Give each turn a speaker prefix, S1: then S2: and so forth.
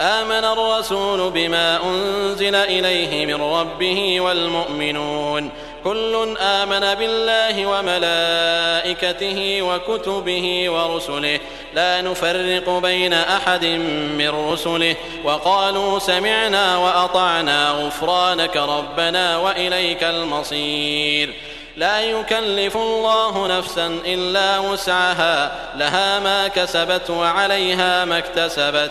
S1: آمن الرسول بما أنزل إليه من ربه والمؤمنون. كل آمن بالله وملائكته وكتبه ورسله. لا نفرق بين أحد من رسله. وقالوا سمعنا وأطعنا غفرانك ربنا وإليك المصير. لا يكلف الله نفسا إلا وسعها. لها ما كسبت وعليها ما اكتسبت.